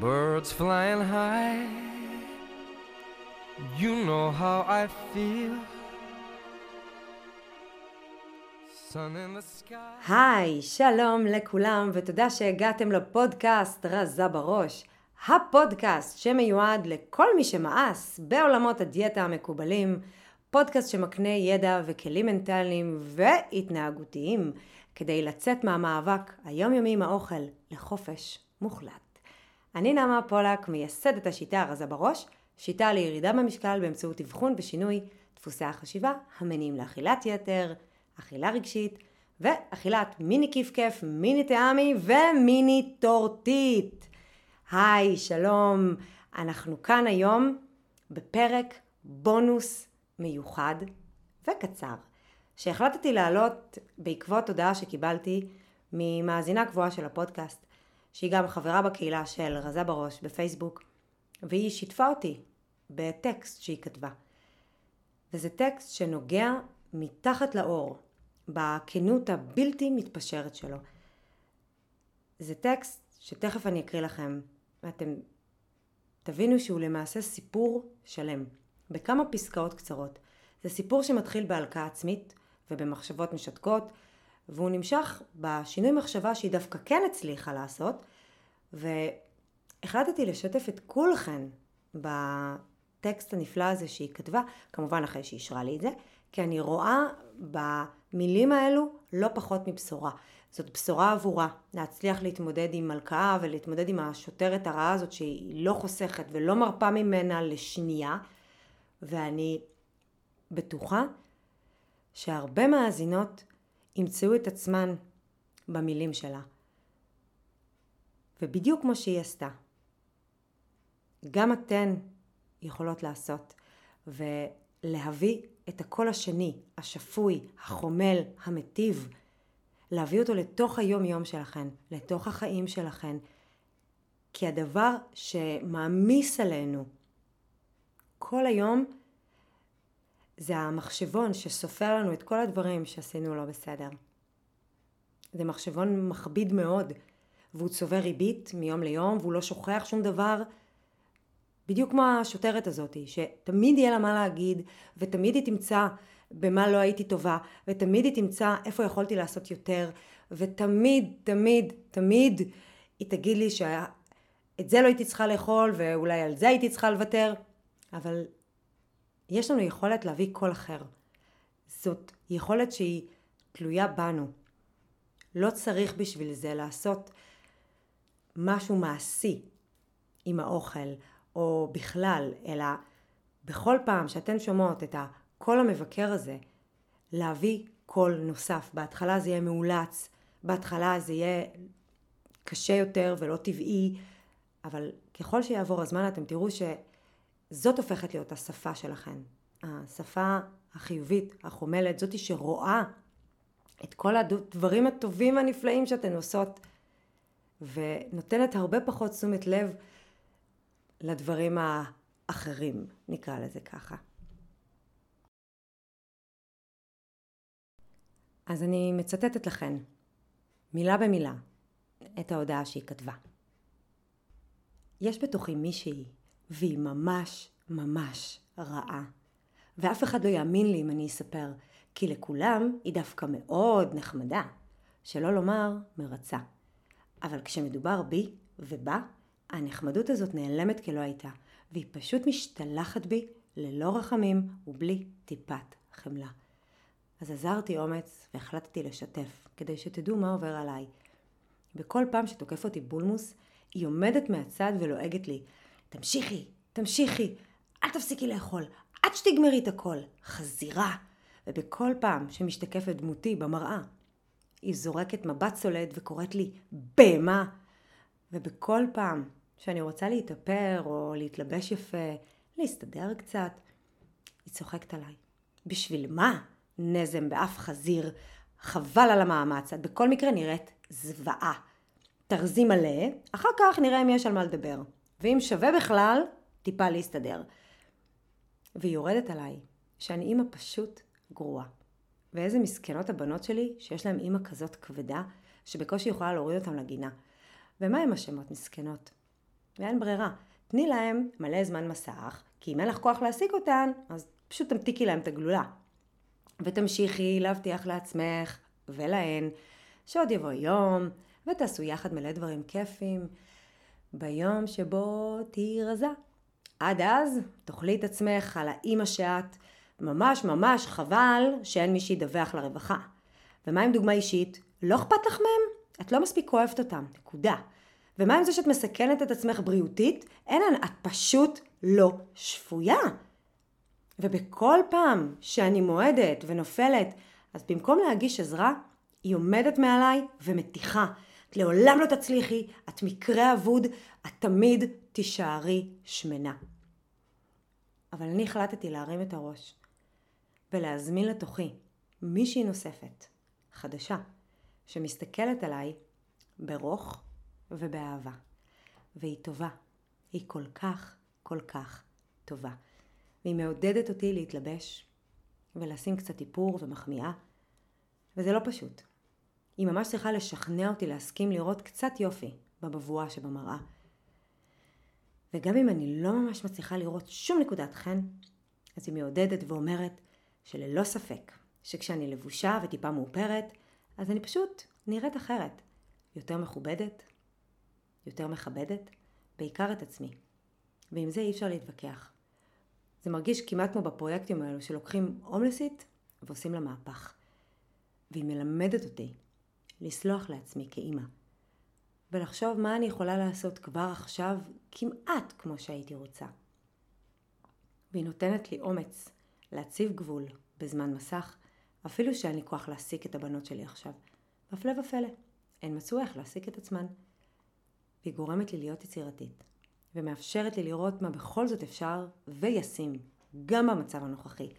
Birds flying high. You know how I feel. Sun in the sky. היי, שלום לכולם ותודה שהגעתם לפודקאסט רזה בראש. הפודקאסט שמיועד לכל מי שמאס בעולמות הדיאטה המקובלים, פודקאסט שמקנה ידע וכלים מנטליים והתנהגותיים כדי לצאת מהמאבק היומיומי עם האוכל לחופש מוחלט. אני נעמה פולק, מייסדת השיטה הרזה בראש, שיטה לירידה במשקל באמצעות אבחון ושינוי דפוסי החשיבה המניעים לאכילת יתר, אכילה רגשית ואכילת מיני כיף כיף, מיני טעמי ומיני טורטית. היי, שלום, אנחנו כאן היום בפרק בונוס מיוחד וקצר, שהחלטתי להעלות בעקבות הודעה שקיבלתי ממאזינה קבועה של הפודקאסט, שהיא גם חברה בקהילה של רזה בראש בפייסבוק, והיא שיתפה אותי בטקסט שהיא כתבה. וזה טקסט שנוגע מתחת לאור, בכנות הבלתי מתפשרת שלו. זה טקסט שתכף אני אקריא לכם, ואתם תבינו שהוא למעשה סיפור שלם, בכמה פסקאות קצרות. זה סיפור שמתחיל בהלקאה עצמית ובמחשבות משתקות, והוא נמשך בשינוי מחשבה שהיא דווקא כן הצליחה לעשות, והחלטתי לשתף את כולכן בטקסט הנפלא הזה שהיא כתבה, כמובן אחרי שהיא אישרה לי את זה, כי אני רואה במילים האלו לא פחות מבשורה. זאת בשורה עבורה, להצליח להתמודד עם מלכאה ולהתמודד עם השוטרת הרעה הזאת שהיא לא חוסכת ולא מרפה ממנה לשנייה, ואני בטוחה שהרבה מאזינות ימצאו את עצמן במילים שלה. ובדיוק כמו שהיא עשתה. גם אתן יכולות לעשות ולהביא את הקול השני, השפוי, החומל, המטיב, להביא אותו לתוך היום יום שלכן, לתוך החיים שלכן, כי הדבר שמעמיס עלינו כל היום זה המחשבון שסופר לנו את כל הדברים שעשינו לא בסדר. זה מחשבון מכביד מאוד, והוא צובר ריבית מיום ליום, והוא לא שוכח שום דבר. בדיוק כמו השוטרת הזאת, שתמיד יהיה לה מה להגיד, ותמיד היא תמצא במה לא הייתי טובה, ותמיד היא תמצא איפה יכולתי לעשות יותר, ותמיד, תמיד, תמיד היא תגיד לי שאת זה לא הייתי צריכה לאכול, ואולי על זה הייתי צריכה לוותר, אבל יש לנו יכולת להביא קול אחר. זאת יכולת שהיא תלויה בנו. לא צריך בשביל זה לעשות משהו מעשי עם האוכל, או בכלל, אלא בכל פעם שאתן שומעות את הקול המבקר הזה, להביא קול נוסף. בהתחלה זה יהיה מאולץ, בהתחלה זה יהיה קשה יותר ולא טבעי, אבל ככל שיעבור הזמן אתם תראו שזאת הופכת להיות השפה שלכם. השפה החיובית, החומלת, זאתי שרואה את כל הדברים הטובים הנפלאים שאתן עושות, ונותנת הרבה פחות תשומת לב לדברים האחרים, נקרא לזה ככה. אז אני מצטטת לכן, מילה במילה, את ההודעה שהיא כתבה. יש בתוכי מישהי, והיא ממש ממש רעה. ואף אחד לא יאמין לי אם אני אספר, כי לכולם היא דווקא מאוד נחמדה, שלא לומר מרצה. אבל כשמדובר בי ובה, הנחמדות הזאת נעלמת כלא הייתה, והיא פשוט משתלחת בי ללא רחמים ובלי טיפת חמלה. אז עזרתי אומץ והחלטתי לשתף, כדי שתדעו מה עובר עליי. בכל פעם שתוקף אותי בולמוס, היא עומדת מהצד ולועגת לי, תמשיכי, תמשיכי, אל תפסיקי לאכול, עד שתגמרי את הכל, חזירה. ובכל פעם שמשתקפת דמותי במראה, היא זורקת מבט סולד וקוראת לי בהמה. ובכל פעם שאני רוצה להתאפר או להתלבש יפה, להסתדר קצת, היא צוחקת עליי. בשביל מה? נזם באף חזיר, חבל על המאמץ, את בכל מקרה נראית זוועה. תרזי מלא, אחר כך נראה אם יש על מה לדבר. ואם שווה בכלל, טיפה להסתדר. והיא יורדת עליי, שאני אימא פשוט גרועה. ואיזה מסכנות הבנות שלי שיש להן אימא כזאת כבדה, שבקושי יכולה להוריד אותן לגינה. ומה הן אשמות מסכנות? ואין ברירה. תני להם מלא זמן מסך, כי אם אין לך כוח להשיג אותן, אז פשוט תמתיקי להם את הגלולה. ותמשיכי להבטיח לעצמך ולהן שעוד יבוא יום, ותעשו יחד מלא דברים כיפים ביום שבו תהיי רזה. עד אז תאכלי את עצמך על האימא שאת, ממש ממש חבל שאין מי שידווח לרווחה. ומה עם דוגמה אישית? לא אכפת לך מהם? את לא מספיק אוהבת אותם, נקודה. ומה עם זה שאת מסכנת את עצמך בריאותית? אין, את פשוט לא שפויה. ובכל פעם שאני מועדת ונופלת, אז במקום להגיש עזרה, היא עומדת מעליי ומתיחה. לעולם לא תצליחי, את מקרה אבוד, את תמיד תישארי שמנה. אבל אני החלטתי להרים את הראש ולהזמין לתוכי מישהי נוספת, חדשה, שמסתכלת עליי ברוך ובאהבה. והיא טובה. היא כל כך, כל כך טובה. והיא מעודדת אותי להתלבש ולשים קצת איפור ומחמיאה, וזה לא פשוט. היא ממש צריכה לשכנע אותי להסכים לראות קצת יופי בבבואה שבמראה. וגם אם אני לא ממש מצליחה לראות שום נקודת חן, אז היא מעודדת ואומרת שללא ספק, שכשאני לבושה וטיפה מאופרת, אז אני פשוט נראית אחרת. יותר מכובדת, יותר מכבדת, בעיקר את עצמי. ועם זה אי אפשר להתווכח. זה מרגיש כמעט כמו בפרויקטים האלו שלוקחים הומלסית ועושים לה מהפך. והיא מלמדת אותי לסלוח לעצמי כאימא. ולחשוב מה אני יכולה לעשות כבר עכשיו כמעט כמו שהייתי רוצה. והיא נותנת לי אומץ להציב גבול בזמן מסך, אפילו שאין לי כוח להעסיק את הבנות שלי עכשיו. והפלא ופלא, הן מצאו איך להעסיק את עצמן. והיא גורמת לי להיות יצירתית, ומאפשרת לי לראות מה בכל זאת אפשר וישים, גם במצב הנוכחי,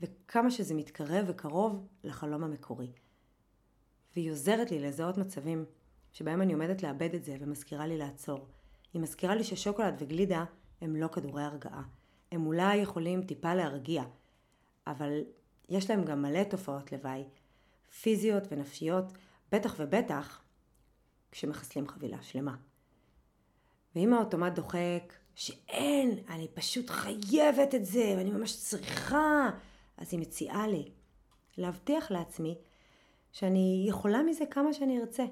וכמה שזה מתקרב וקרוב לחלום המקורי. והיא עוזרת לי לזהות מצבים שבהם אני עומדת לאבד את זה ומזכירה לי לעצור. היא מזכירה לי ששוקולד וגלידה הם לא כדורי הרגעה. הם אולי יכולים טיפה להרגיע, אבל יש להם גם מלא תופעות לוואי, פיזיות ונפשיות, בטח ובטח כשמחסלים חבילה שלמה. ואם האוטומט דוחק שאין, אני פשוט חייבת את זה ואני ממש צריכה, אז היא מציעה לי להבטיח לעצמי שאני יכולה מזה כמה שאני ארצה,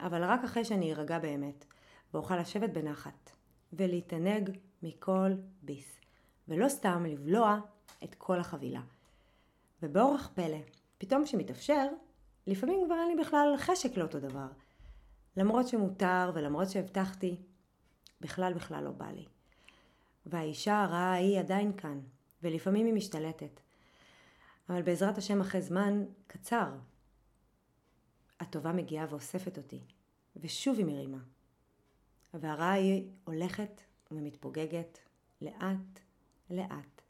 אבל רק אחרי שאני ארגע באמת ואוכל לשבת בנחת ולהתענג מכל ביס, ולא סתם לבלוע את כל החבילה. ובאורח פלא, פתאום כשמתאפשר, לפעמים כבר אין לי בכלל חשק לאותו דבר. למרות שמותר ולמרות שהבטחתי, בכלל בכלל לא בא לי. והאישה הרעה היא עדיין כאן, ולפעמים היא משתלטת. אבל בעזרת השם אחרי זמן קצר, הטובה מגיעה ואוספת אותי, ושוב היא מרימה. והרעה היא הולכת ומתפוגגת לאט לאט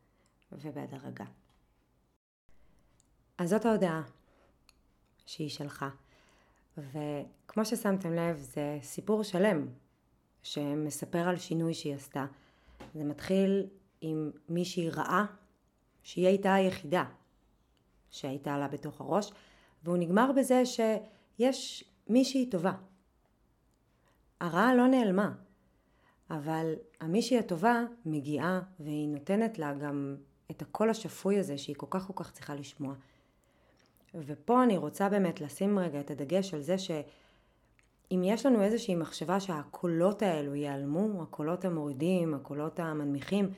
ובהדרגה. אז זאת ההודעה שהיא שלחה. וכמו ששמתם לב, זה סיפור שלם שמספר על שינוי שהיא עשתה. זה מתחיל עם מישהי רעה, שהיא הייתה היחידה שהייתה לה בתוך הראש, והוא נגמר בזה שיש מישהי טובה. הרעה לא נעלמה, אבל המישהי הטובה מגיעה והיא נותנת לה גם את הקול השפוי הזה שהיא כל כך כל כך צריכה לשמוע. ופה אני רוצה באמת לשים רגע את הדגש על זה שאם יש לנו איזושהי מחשבה שהקולות האלו ייעלמו, הקולות המורידים, הקולות המנמיכים,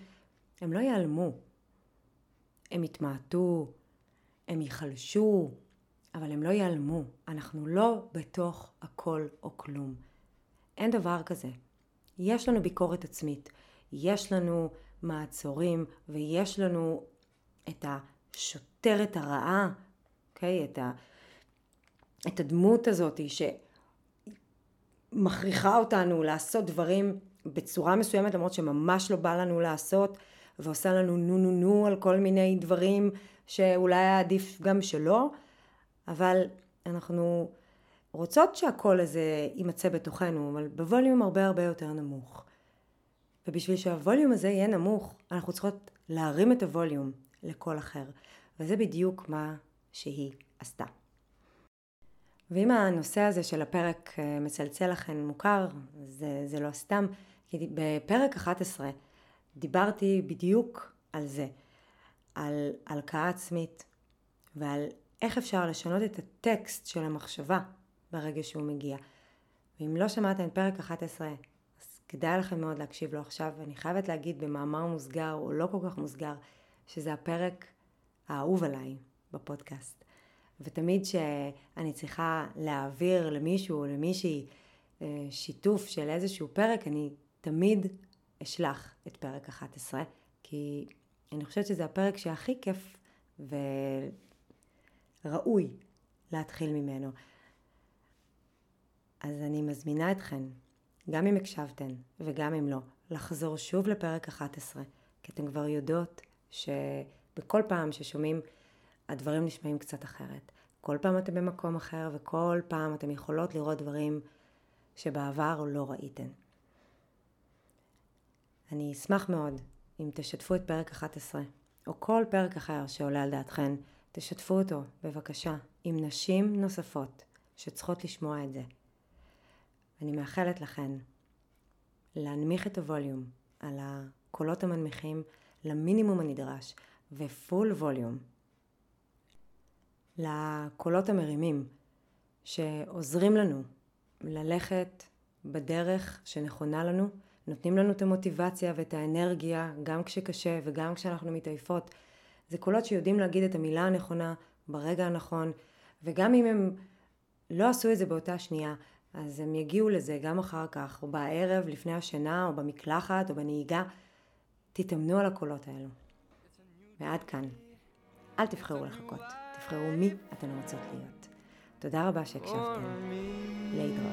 הם לא ייעלמו. הם יתמעטו, הם ייחלשו, אבל הם לא ייעלמו. אנחנו לא בתוך הכל או כלום. אין דבר כזה. יש לנו ביקורת עצמית, יש לנו מעצורים ויש לנו את השוטרת הרעה אוקיי? את, ה, את הדמות הזאת שמכריחה אותנו לעשות דברים בצורה מסוימת למרות שממש לא בא לנו לעשות ועושה לנו נו נו נו על כל מיני דברים שאולי היה עדיף גם שלא אבל אנחנו רוצות שהקול הזה יימצא בתוכנו אבל בווליום הרבה הרבה יותר נמוך ובשביל שהווליום הזה יהיה נמוך אנחנו צריכות להרים את הווליום לקול אחר וזה בדיוק מה שהיא עשתה. ואם הנושא הזה של הפרק אה, מצלצל לכם מוכר, זה, זה לא סתם, כי בפרק 11 דיברתי בדיוק על זה, על הלקאה עצמית ועל איך אפשר לשנות את הטקסט של המחשבה ברגע שהוא מגיע. ואם לא שמעתם פרק 11, אז כדאי לכם מאוד להקשיב לו עכשיו, ואני חייבת להגיד במאמר מוסגר, או לא כל כך מוסגר, שזה הפרק האהוב עליי בפודקאסט. ותמיד שאני צריכה להעביר למישהו או למישהי אה, שיתוף של איזשהו פרק, אני תמיד אשלח את פרק 11, כי אני חושבת שזה הפרק שהכי כיף וראוי להתחיל ממנו. אז אני מזמינה אתכן, גם אם הקשבתן וגם אם לא, לחזור שוב לפרק 11, כי אתן כבר יודעות שבכל פעם ששומעים הדברים נשמעים קצת אחרת. כל פעם אתם במקום אחר וכל פעם אתם יכולות לראות דברים שבעבר לא ראיתן. אני אשמח מאוד אם תשתפו את פרק 11, או כל פרק אחר שעולה על דעתכן, תשתפו אותו, בבקשה, עם נשים נוספות שצריכות לשמוע את זה. אני מאחלת לכן להנמיך את הווליום על הקולות המנמיכים למינימום הנדרש ופול ווליום לקולות המרימים שעוזרים לנו ללכת בדרך שנכונה לנו, נותנים לנו את המוטיבציה ואת האנרגיה גם כשקשה וגם כשאנחנו מתעייפות. זה קולות שיודעים להגיד את המילה הנכונה ברגע הנכון, וגם אם הם לא עשו את זה באותה שנייה, אז הם יגיעו לזה גם אחר כך, או בערב, לפני השינה, או במקלחת, או בנהיגה. תתאמנו על הקולות האלו. ועד כאן. אל תבחרו לחכות, תבחרו מי אתן רוצות להיות. תודה רבה שהקשבתם. להתראות.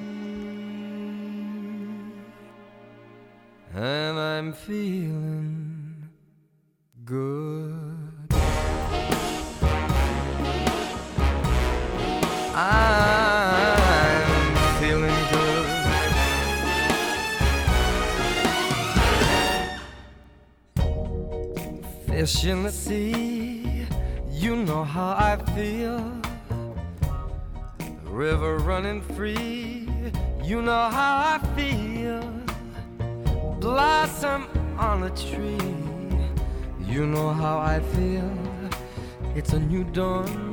And I'm feeling good. I'm feeling good. Fish in the sea, you know how I feel. River running free, you know how I feel. Blossom on a tree, you know how I feel. It's a new dawn,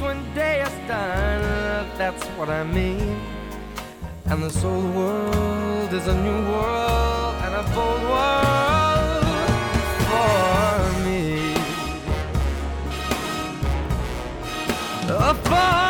when day is done, that's what I mean. And this old world is a new world and a bold world for me. Uh,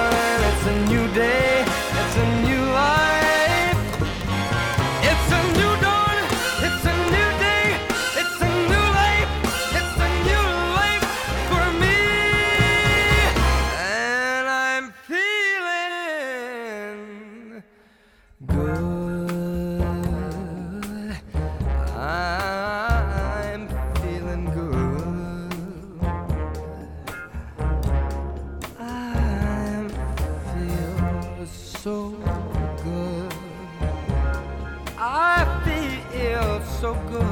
so good.